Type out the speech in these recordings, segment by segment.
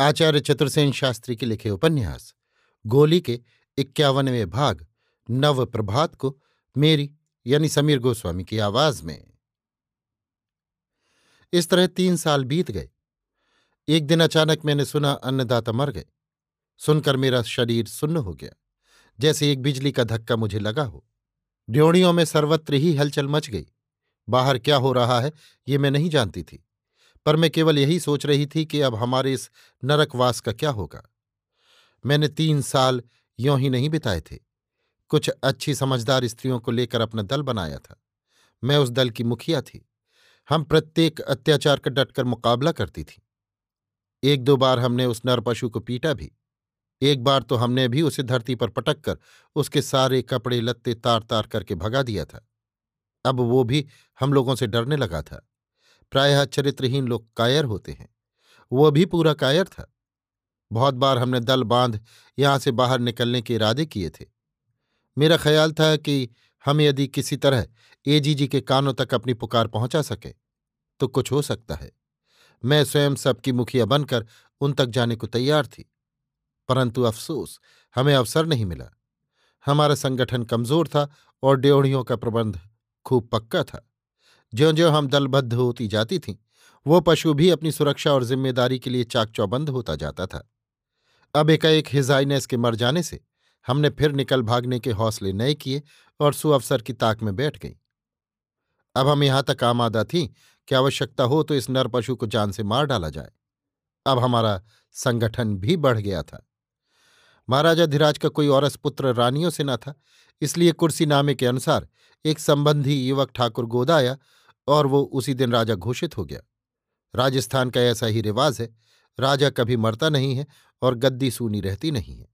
आचार्य चतुर्सेन शास्त्री के लिखे उपन्यास, गोली के इक्यावनवें भाग, नव प्रभात को मेरी यानी समीर गोस्वामी की आवाज़ में। इस तरह तीन साल बीत गए। एक दिन अचानक मैंने सुना अन्नदाता मर गए। सुनकर मेरा शरीर सुन्न हो गया। जैसे एक बिजली का धक्का मुझे लगा हो। ड्योड़ियों में सर्वत्र ही हलचल मच गई। बाहर क्या हो रहा है, ये मैं नहीं जानती थी। पर मैं केवल यही सोच रही थी कि अब हमारे इस नरकवास का क्या होगा। मैंने तीन साल यों ही नहीं बिताए थे। कुछ अच्छी समझदार स्त्रियों को लेकर अपना दल बनाया था। मैं उस दल की मुखिया थी। हम प्रत्येक अत्याचार का डटकर मुकाबला करती थी। एक दो बार हमने उस नर पशु को पीटा भी। एक बार तो हमने भी उसे धरती पर पटक कर उसके सारे कपड़े, लत्ते तार तार करके भगा दिया था। अब वो भी हम लोगों से डरने लगा था। प्रायः चरित्रहीन लोग कायर होते हैं। वो भी पूरा कायर था। बहुत बार हमने दल बाँध यहाँ से बाहर निकलने के इरादे किए थे। मेरा ख्याल था कि हम यदि किसी तरह एजीजी के कानों तक अपनी पुकार पहुँचा सके तो कुछ हो सकता है। मैं स्वयं सबकी मुखिया बनकर उन तक जाने को तैयार थी। परंतु अफसोस, हमें अवसर नहीं मिला। हमारा संगठन कमज़ोर था और ड्योढ़ियों का प्रबंध खूब पक्का था। ज्यो ज्यो हम दलबद्ध होती जाती थीं, वो पशु भी अपनी सुरक्षा और ज़िम्मेदारी के लिए चाक चौबंद होता जाता था। अब एकाएक हिजाइनेस के मर जाने से हमने फिर निकल भागने के हौसले नए किए और सुअवसर की ताक में बैठ गई। अब हम यहाँ तक आमादा थीं कि आवश्यकता हो तो इस नर पशु को जान से मार डाला जाए। अब हमारा संगठन भी बढ़ गया था। महाराजा धीराज का कोई औरस पुत्र रानियों से न था, इसलिए कुर्सी नामे के अनुसार एक संबंधी युवक ठाकुर गोदाया और वो उसी दिन राजा घोषित हो गया। राजस्थान का ऐसा ही रिवाज है, राजा कभी मरता नहीं है और गद्दी सूनी रहती नहीं है।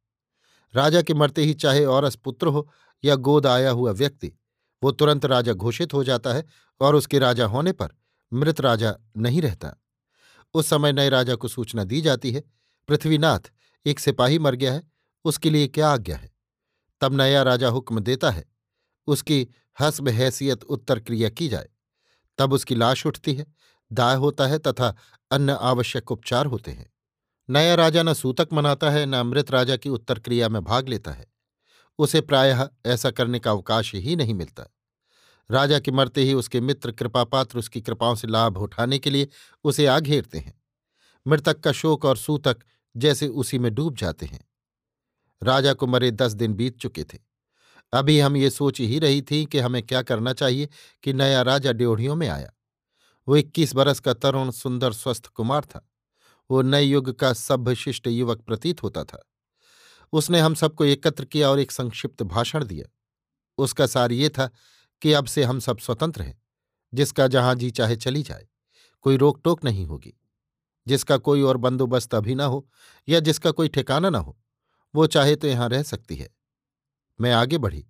राजा के मरते ही चाहे औरस पुत्र हो या गोद आया हुआ व्यक्ति, वो तुरंत राजा घोषित हो जाता है और उसके राजा होने पर मृत राजा नहीं रहता। उस समय नए राजा को सूचना दी जाती है, पृथ्वीनाथ एक सिपाही मर गया है, उसके लिए क्या आज्ञा है? तब नया राजा हुक्म देता है, उसकी हस्ब हैसियत उत्तर क्रिया की जाए। तब उसकी लाश उठती है, दाह होता है तथा अन्य आवश्यक उपचार होते हैं। नया राजा न सूतक मनाता है, न अमृत राजा की उत्तर क्रिया में भाग लेता है। उसे प्रायः ऐसा करने का अवकाश ही नहीं मिलता। राजा के मरते ही उसके मित्र कृपापात्र उसकी कृपाओं से लाभ उठाने के लिए उसे आ घेरते हैं। मृतक का शोक और सूतक जैसे उसी में डूब जाते हैं। राजा को मरे दस दिन बीत चुके थे। अभी हम ये सोच ही रही थी कि हमें क्या करना चाहिए कि नया राजा ड्योढ़ियों में आया। वो इक्कीस बरस का तरुण, सुंदर, स्वस्थ कुमार था। वो नए युग का सभ्यशिष्ट युवक प्रतीत होता था। उसने हम सबको एकत्र किया और एक संक्षिप्त भाषण दिया। उसका सार ये था कि अब से हम सब स्वतंत्र हैं, जिसका जहाँ जी चाहे चली जाए, कोई रोक टोक नहीं होगी। जिसका कोई और बंदोबस्त अभी न हो या जिसका कोई ठिकाना न हो, वो चाहे तो यहाँ रह सकती है। मैं आगे बढ़ी।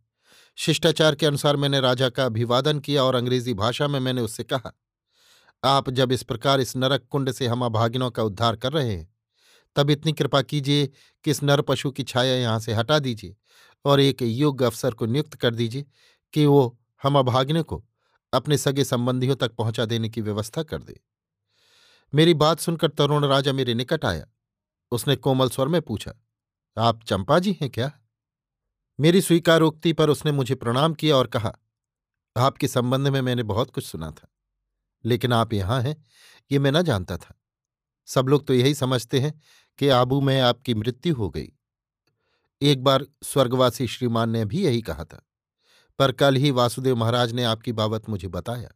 शिष्टाचार के अनुसार मैंने राजा का अभिवादन किया और अंग्रेज़ी भाषा में मैंने उससे कहा, आप जब इस प्रकार इस नरक कुंड से हम अभागिनों का उद्धार कर रहे हैं, तब इतनी कृपा कीजिए कि इस नर पशु की छाया यहाँ से हटा दीजिए और एक योग्य अफसर को नियुक्त कर दीजिए कि वो हम अभागिने को अपने सगे संबंधियों तक पहुँचा देने की व्यवस्था कर दे। मेरी बात सुनकर तरुण राजा मेरे निकट आया। उसने कोमल स्वर में पूछा, आप चंपा जी हैं क्या? मेरी स्वीकारोक्ति पर उसने मुझे प्रणाम किया और कहा, आपके संबंध में मैंने बहुत कुछ सुना था, लेकिन आप यहाँ हैं, ये मैं न जानता था। सब लोग तो यही समझते हैं कि आबू में आपकी मृत्यु हो गई। एक बार स्वर्गवासी श्रीमान ने भी यही कहा था, पर कल ही वासुदेव महाराज ने आपकी बाबत मुझे बताया।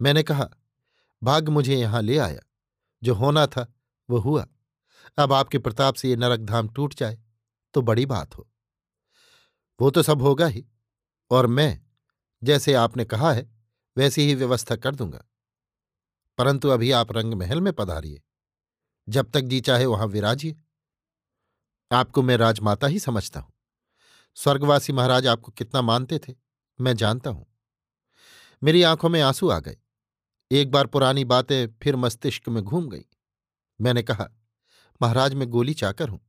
मैंने कहा भाग्य मुझे यहाँ ले आया, जो होना था, वो हुआ। अब आपके प्रताप से ये नरकधाम टूट जाए तो बड़ी बात हो। वो तो सब होगा ही। और मैं, जैसे आपने कहा है, वैसी ही व्यवस्था कर दूँगा। परंतु अभी आप रंग महल में पधारिए। जब तक जी चाहे वहाँ विराजिए। आपको मैं राजमाता ही समझता हूँ। स्वर्गवासी महाराज आपको कितना मानते थे, मैं जानता हूँ। मेरी आँखों में आँसू आ गए। एक बार पुरानी बातें फिर मस्तिष्क में घूम गई। मैंने कहा, महाराज, मैं गोली चाकर हूँ।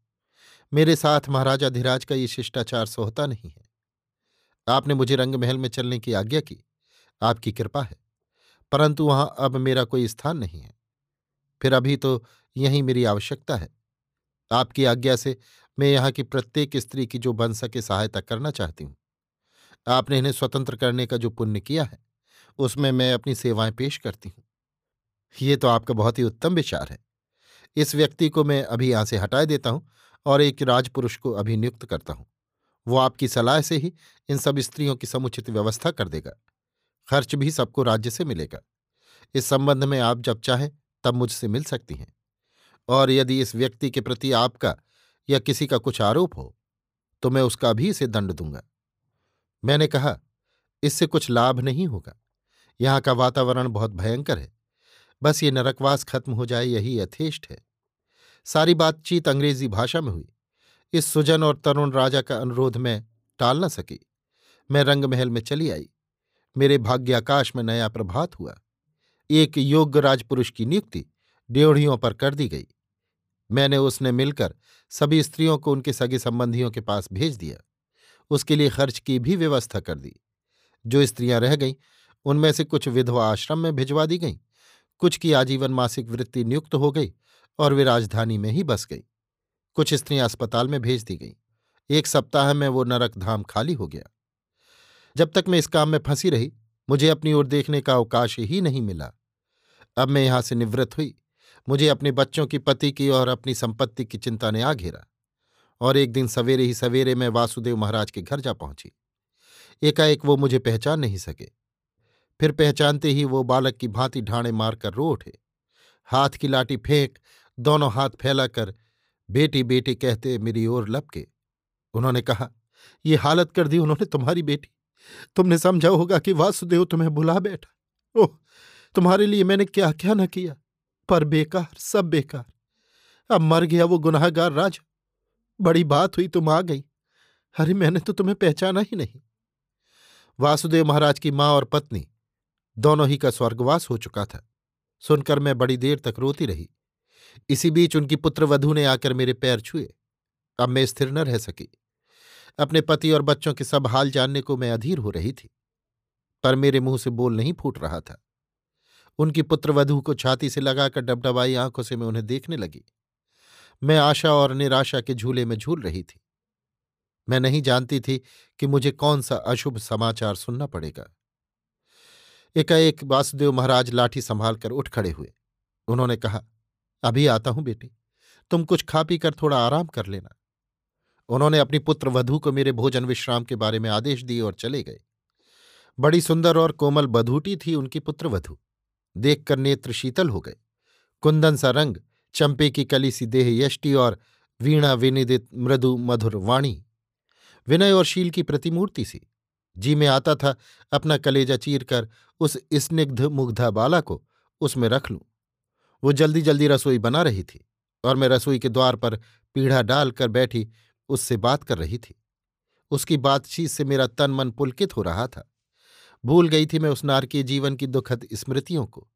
मेरे साथ महाराजा धीराज का ये शिष्टाचार सोहता नहीं है। आपने मुझे रंग महल में चलने की आज्ञा की, आपकी कृपा है, परंतु वहाँ अब मेरा कोई स्थान नहीं है। फिर अभी तो यही मेरी आवश्यकता है। आपकी आज्ञा से मैं यहाँ की प्रत्येक स्त्री की जो बन सके सहायता करना चाहती हूँ, आपने इन्हें स्वतंत्र करने का जो पुण्य किया है, उसमें मैं अपनी सेवाएँ पेश करती हूँ। ये तो आपका बहुत ही उत्तम विचार है। इस व्यक्ति को मैं अभी यहाँ से हटाए देता हूँ और एक राजपुरुष को अभिनियुक्त करता हूँ। वो आपकी सलाह से ही इन सब स्त्रियों की समुचित व्यवस्था कर देगा। खर्च भी सबको राज्य से मिलेगा। इस संबंध में आप जब चाहें, तब मुझसे मिल सकती हैं। और यदि इस व्यक्ति के प्रति आपका या किसी का कुछ आरोप हो तो मैं उसका भी इसे दंड दूँगा। मैंने कहा, इससे कुछ लाभ नहीं होगा। यहाँ का वातावरण बहुत भयंकर है। बस ये नरकवास खत्म हो जाए, यही यथेष्ट है। सारी बातचीत अंग्रेज़ी भाषा में हुई। इस सुजन और तरुण राजा का अनुरोध में टाल न सकी। मैं रंगमहल में चली आई। मेरे भाग्याकाश में नया प्रभात हुआ। एक योग्य राजपुरुष की नियुक्ति ड्योढ़ियों पर कर दी गई। मैंने उसने मिलकर सभी स्त्रियों को उनके सगे संबंधियों के पास भेज दिया। उसके लिए खर्च की भी व्यवस्था कर दी। जो स्त्रियाँ रह गईं, उनमें से कुछ विधवा आश्रम में भिजवा दी गईं। कुछ की आजीवन मासिक वृत्ति नियुक्त हो गई। और वे राजधानी में ही बस गई। कुछ स्त्रियाँ अस्पताल में भेज दी गईं। एक सप्ताह में वो नरक धाम खाली हो गया। जब तक मैं इस काम में फंसी रही, मुझे अपनी ओर देखने का अवकाश ही नहीं मिला। अब मैं यहाँ से निवृत्त हुई। मुझे अपने बच्चों की पति की और अपनी संपत्ति की चिंता ने आ घेरा और एक दिन सवेरे ही सवेरे मैं वासुदेव महाराज के घर जा पहुँची। एकाएक वो मुझे पहचान नहीं सके। फिर पहचानते ही वो बालक की भांति ढाणे मारकर रो उठे। हाथ की लाठी फेंक दोनों हाथ फैलाकर, बेटी बेटी कहते मेरी ओर लपके। उन्होंने कहा, ये हालत कर दी उन्होंने तुम्हारी बेटी। तुमने समझा होगा कि वासुदेव तुम्हें बुला बैठा। ओह, तुम्हारे लिए मैंने क्या क्या न किया? पर बेकार, सब बेकार। अब मर गया वो गुनाहगार राज। बड़ी बात हुई, तुम आ गई। अरे, मैंने तो तुम्हें पहचाना ही नहीं। वासुदेव महाराज की माँ और पत्नी, दोनों ही का स्वर्गवास हो चुका था। सुनकर मैं बड़ी देर तक रोती रही। इसी बीच उनकी पुत्रवधु ने आकर मेरे पैर छुए। अब मैं स्थिर न रह सकी। अपने पति और बच्चों के सब हाल जानने को मैं अधीर हो रही थी, पर मेरे मुँह से बोल नहीं फूट रहा था। उनकी पुत्रवधु को छाती से लगाकर डबडबाई आँखों से मैं उन्हें देखने लगी। मैं आशा और निराशा के झूले में झूल रही थी। मैं नहीं जानती थी कि मुझे कौन सा अशुभ समाचार सुनना पड़ेगा। एकाएक वासुदेव महाराज लाठी संभाल कर उठ खड़े हुए। उन्होंने कहा अभी आता हूँ बेटी। तुम कुछ खा पी कर थोड़ा आराम कर लेना। उन्होंने अपनी पुत्र वधु को मेरे भोजन विश्राम के बारे में आदेश दिए और चले गए। बड़ी सुंदर और कोमल बधूटी थी उनकी पुत्र वधु। देखकर नेत्र शीतल हो गए। कुंदन सा रंग, चंपे की कली सी देह यष्टि और वीणा विनिदित मृदु मधुर वाणी। विनय और शील की प्रतिमूर्ति सी। जी में आता था, अपना कलेजा चीर कर उस स्निग्ध मुग्धा बाला को उसमें रख लूँ। वो जल्दी जल्दी रसोई बना रही थी और मैं रसोई के द्वार पर पीढ़ा डालकर बैठी उससे बात कर रही थी। उसकी बातचीत से मेरा तन मन पुलकित हो रहा था। भूल गई थी मैं उस नारकीय जीवन की दुखद स्मृतियों को।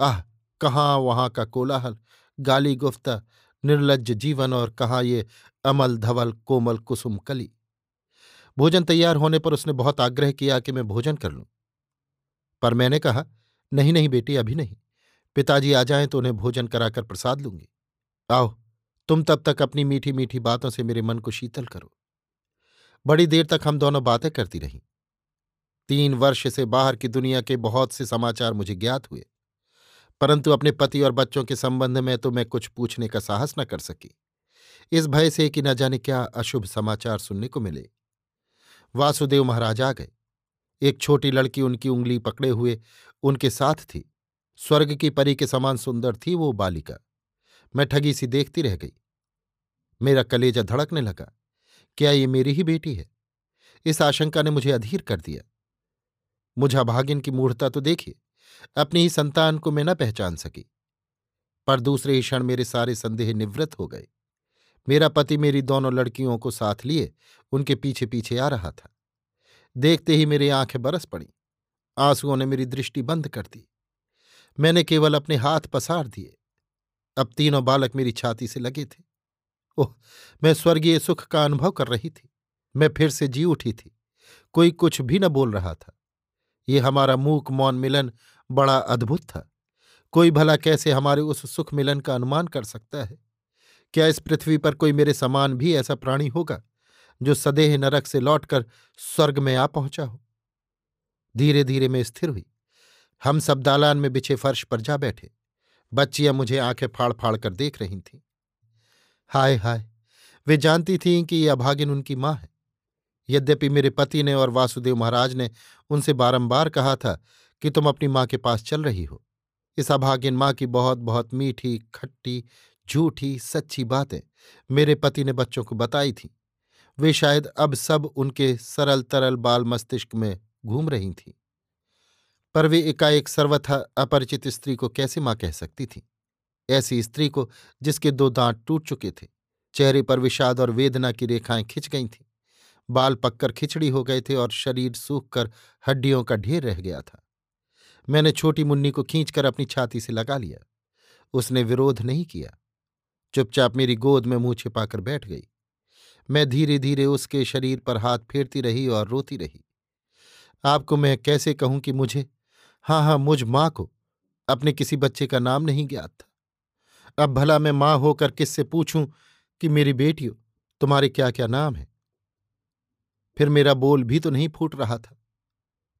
आह, कहाँ वहाँ का कोलाहल गाली गुफ्ता निर्लज जीवन और कहाँ ये अमल धवल कोमल कुसुम कली। भोजन तैयार होने पर उसने बहुत आग्रह किया कि मैं भोजन कर लूँ। पर मैंने कहा, नहीं नहीं बेटी, अभी नहीं। पिताजी आ जाएँ तो उन्हें भोजन कराकर प्रसाद लूँगी। आओ, तुम तब तक अपनी मीठी मीठी बातों से मेरे मन को शीतल करो। बड़ी देर तक हम दोनों बातें करती रहीं। तीन वर्ष से बाहर की दुनिया के बहुत से समाचार मुझे ज्ञात हुए। परंतु अपने पति और बच्चों के संबंध में तो मैं कुछ पूछने का साहस न कर सकी। इस भय से कि न जाने क्या अशुभ समाचार सुनने को मिले। वासुदेव महाराज आ गए। एक छोटी लड़की उनकी उंगली पकड़े हुए उनके साथ थी। स्वर्ग की परी के समान सुंदर थी वो बालिका। मैं ठगी सी देखती रह गई। मेरा कलेजा धड़कने लगा। क्या ये मेरी ही बेटी है? इस आशंका ने मुझे अधीर कर दिया। मुझा भागिन की मूढ़ता तो देखिए, अपनी ही संतान को मैं न पहचान सकी। पर दूसरे ही क्षण मेरे सारे संदेह निवृत्त हो गए। मेरा पति मेरी दोनों लड़कियों को साथ लिए, उनके पीछे पीछे आ रहा था। देखते ही मेरी आँखें बरस पड़ी। आंसुओं ने मेरी दृष्टि बंद कर दी। मैंने केवल अपने हाथ पसार दिए। अब तीनों बालक मेरी छाती से लगे थे। ओह, मैं स्वर्गीय सुख का अनुभव कर रही थी। मैं फिर से जी उठी थी। कोई कुछ भी न बोल रहा था। ये हमारा मूक मौन मिलन बड़ा अद्भुत था। कोई भला कैसे हमारे उस सुख मिलन का अनुमान कर सकता है? क्या इस पृथ्वी पर कोई मेरे समान भी ऐसा प्राणी होगा, जो सदेह नरक से लौटकर स्वर्ग में आ पहुँचा हो? धीरे धीरे मैं स्थिर हुई। हम सब दालान में बिछे फर्श पर जा बैठे। बच्चियाँ मुझे आँखें फाड़ फाड़ कर देख रही थीं। हाय हाय, वे जानती थीं कि ये अभागिन उनकी माँ है। यद्यपि मेरे पति ने और वासुदेव महाराज ने उनसे बारंबार कहा था कि तुम अपनी माँ के पास चल रही हो। इस अभागिन माँ की बहुत बहुत मीठी, खट्टी, झूठी, सच्ची बातें मेरे पति ने बच्चों को बताई थीं। वे शायद अब सब उनके सरल तरल बाल मस्तिष्क में घूम रही थीं। पर वे एकाएक सर्वथा अपरिचित स्त्री को कैसे माँ कह सकती थी? ऐसी स्त्री को जिसके दो दांत टूट चुके थे, चेहरे पर विषाद और वेदना की रेखाएँ खिंच गई थीं, बाल पककर खिचड़ी हो गए थे और शरीर सूख कर हड्डियों का ढेर रह गया था। मैंने छोटी मुन्नी को खींचकर अपनी छाती से लगा लिया। उसने विरोध नहीं किया। चुपचाप मेरी गोद में मुँह छिपाकर बैठ गई। मैं धीरे धीरे उसके शरीर पर हाथ फेरती रही और रोती रही। आपको मैं कैसे कहूँ कि मुझे हाँ हाँ मुझ माँ को। अपने किसी बच्चे का नाम नहीं ज्ञात था। अब भला मैं माँ होकर किससे पूछूँ कि मेरी बेटियों, तुम्हारे क्या क्या नाम है? फिर मेरा बोल भी तो नहीं फूट रहा था।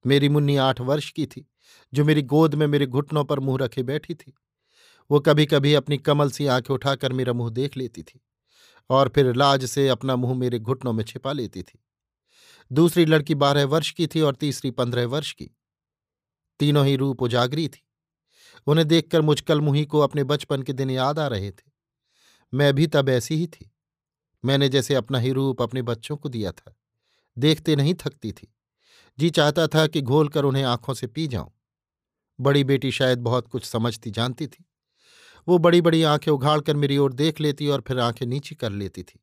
मेरी मुन्नी आठ वर्ष की थी, जो मेरी गोद में मेरे घुटनों पर मुँह रखे बैठी थी। वो कभी कभी अपनी कमल सी आँखें उठाकर मेरा मुँह देख लेती थी और फिर लाज से अपना मुँह मेरे घुटनों में छिपा लेती थी। दूसरी लड़की बारह वर्ष की थी और तीसरी पंद्रह वर्ष की। तीनों ही रूप उजागरी थी। उन्हें देखकर मुझकल मुही को अपने बचपन के दिन याद आ रहे थे। मैं भी तब ऐसी ही थी। मैंने जैसे अपना ही रूप अपने बच्चों को दिया था। देखते नहीं थकती थी। जी चाहता था कि घोल कर उन्हें आँखों से पी जाऊँ। बड़ी बेटी शायद बहुत कुछ समझती जानती थी। वो बड़ी बड़ी आँखें उघाड़कर मेरी ओर देख लेती और फिर आँखें नीची कर लेती थी।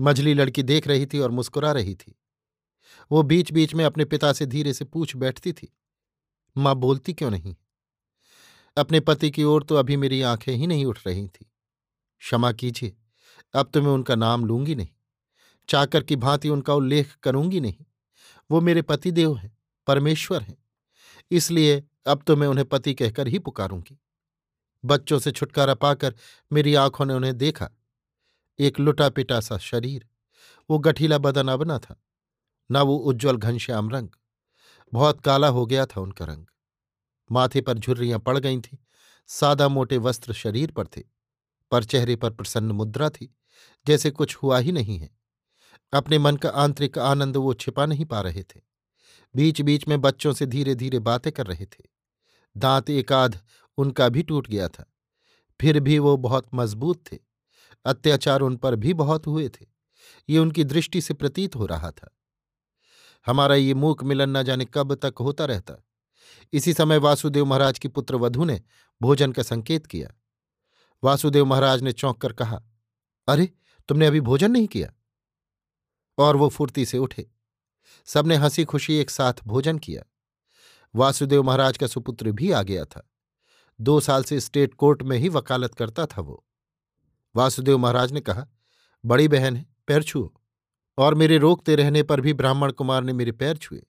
मझली लड़की देख रही थी और मुस्कुरा रही थी। वो बीच बीच में अपने पिता से धीरे से पूछ बैठती थी। माँ बोलती क्यों नहीं? अपने पति की ओर तो अभी मेरी आँखें ही नहीं उठ रही थी। क्षमा कीजिए, अब तो मैं उनका नाम लूँगी नहीं। चाकर की भांति उनका उल्लेख करूँगी नहीं। वो मेरे पतिदेव हैं, परमेश्वर हैं। इसलिए अब तो मैं उन्हें पति कहकर ही पुकारूँगी। बच्चों से छुटकारा पाकर मेरी आँखों ने उन्हें देखा। एक लुटा पिटा सा शरीर, वो गठीला बदन अब न था, न वो उज्ज्वल घनश्याम रंग। बहुत काला हो गया था उनका रंग। माथे पर झुर्रियाँ पड़ गई थीं। सादा मोटे वस्त्र शरीर पर थे, पर चेहरे पर प्रसन्न मुद्रा थी, जैसे कुछ हुआ ही नहीं है। अपने मन का आंतरिक आनंद वो छिपा नहीं पा रहे थे। बीच बीच में बच्चों से धीरे धीरे बातें कर रहे थे। दांत एकाध उनका भी टूट गया था। फिर भी वो बहुत मज़बूत थे। अत्याचार उन पर भी बहुत हुए थे। ये उनकी दृष्टि से प्रतीत हो रहा था। हमारा ये मूक मिलन न जाने कब तक होता रहता। इसी समय वासुदेव महाराज की पुत्र वधु ने भोजन का संकेत किया। वासुदेव महाराज ने चौंक कर कहा, अरे, तुमने अभी भोजन नहीं किया? और वो फुर्ती से उठे। सबने हँसी खुशी एक साथ भोजन किया। वासुदेव महाराज का सुपुत्र भी आ गया था। दो साल से स्टेट कोर्ट में ही वकालत करता था वो। वासुदेव महाराज ने कहा, बड़ी बहन है, पैर छुओ। और मेरे रोकते रहने पर भी ब्राह्मण कुमार ने मेरे पैर छुए।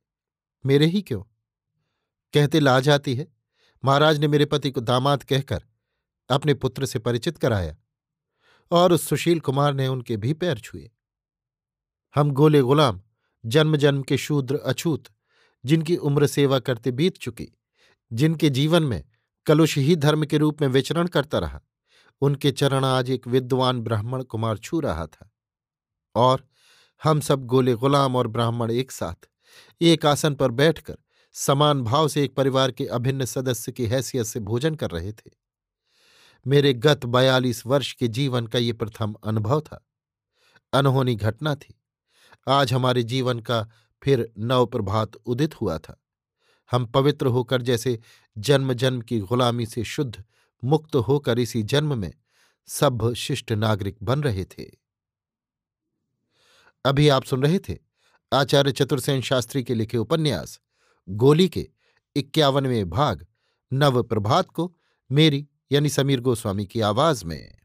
मेरे ही क्यों? कहते ला जाती है। महाराज ने मेरे पति को दामाद कहकर अपने पुत्र से परिचित कराया और उस सुशील कुमार ने उनके भी पैर छुए। हम गोले गुलाम जन्म जन्म के शूद्र अछूत, जिनकी उम्र सेवा करते बीत चुकी, जिनके जीवन में कलुष ही धर्म के रूप में विचरण करता रहा, उनके चरण आज एक विद्वान ब्राह्मण कुमार छू रहा था। और हम सब गोले गुलाम और ब्राह्मण एक साथ। एक आसन पर बैठकर समान भाव से एक परिवार के अभिन्न सदस्य की हैसियत से भोजन कर रहे थे। मेरे गत बयालीस वर्ष के जीवन का ये प्रथम अनुभव था। अनहोनी घटना थी। आज हमारे जीवन का फिर नव प्रभात उदित हुआ था। हम पवित्र होकर जैसे जन्म जन्म की गुलामी से शुद्ध, मुक्त होकर इसी जन्म में सभ्य शिष्ट नागरिक बन रहे थे। अभी आप सुन रहे थे आचार्य चतुर्सेन शास्त्री के लिखे उपन्यास, गोली के इक्यावनवें भाग नव प्रभात को मेरी यानी समीर गोस्वामी की आवाज़ में।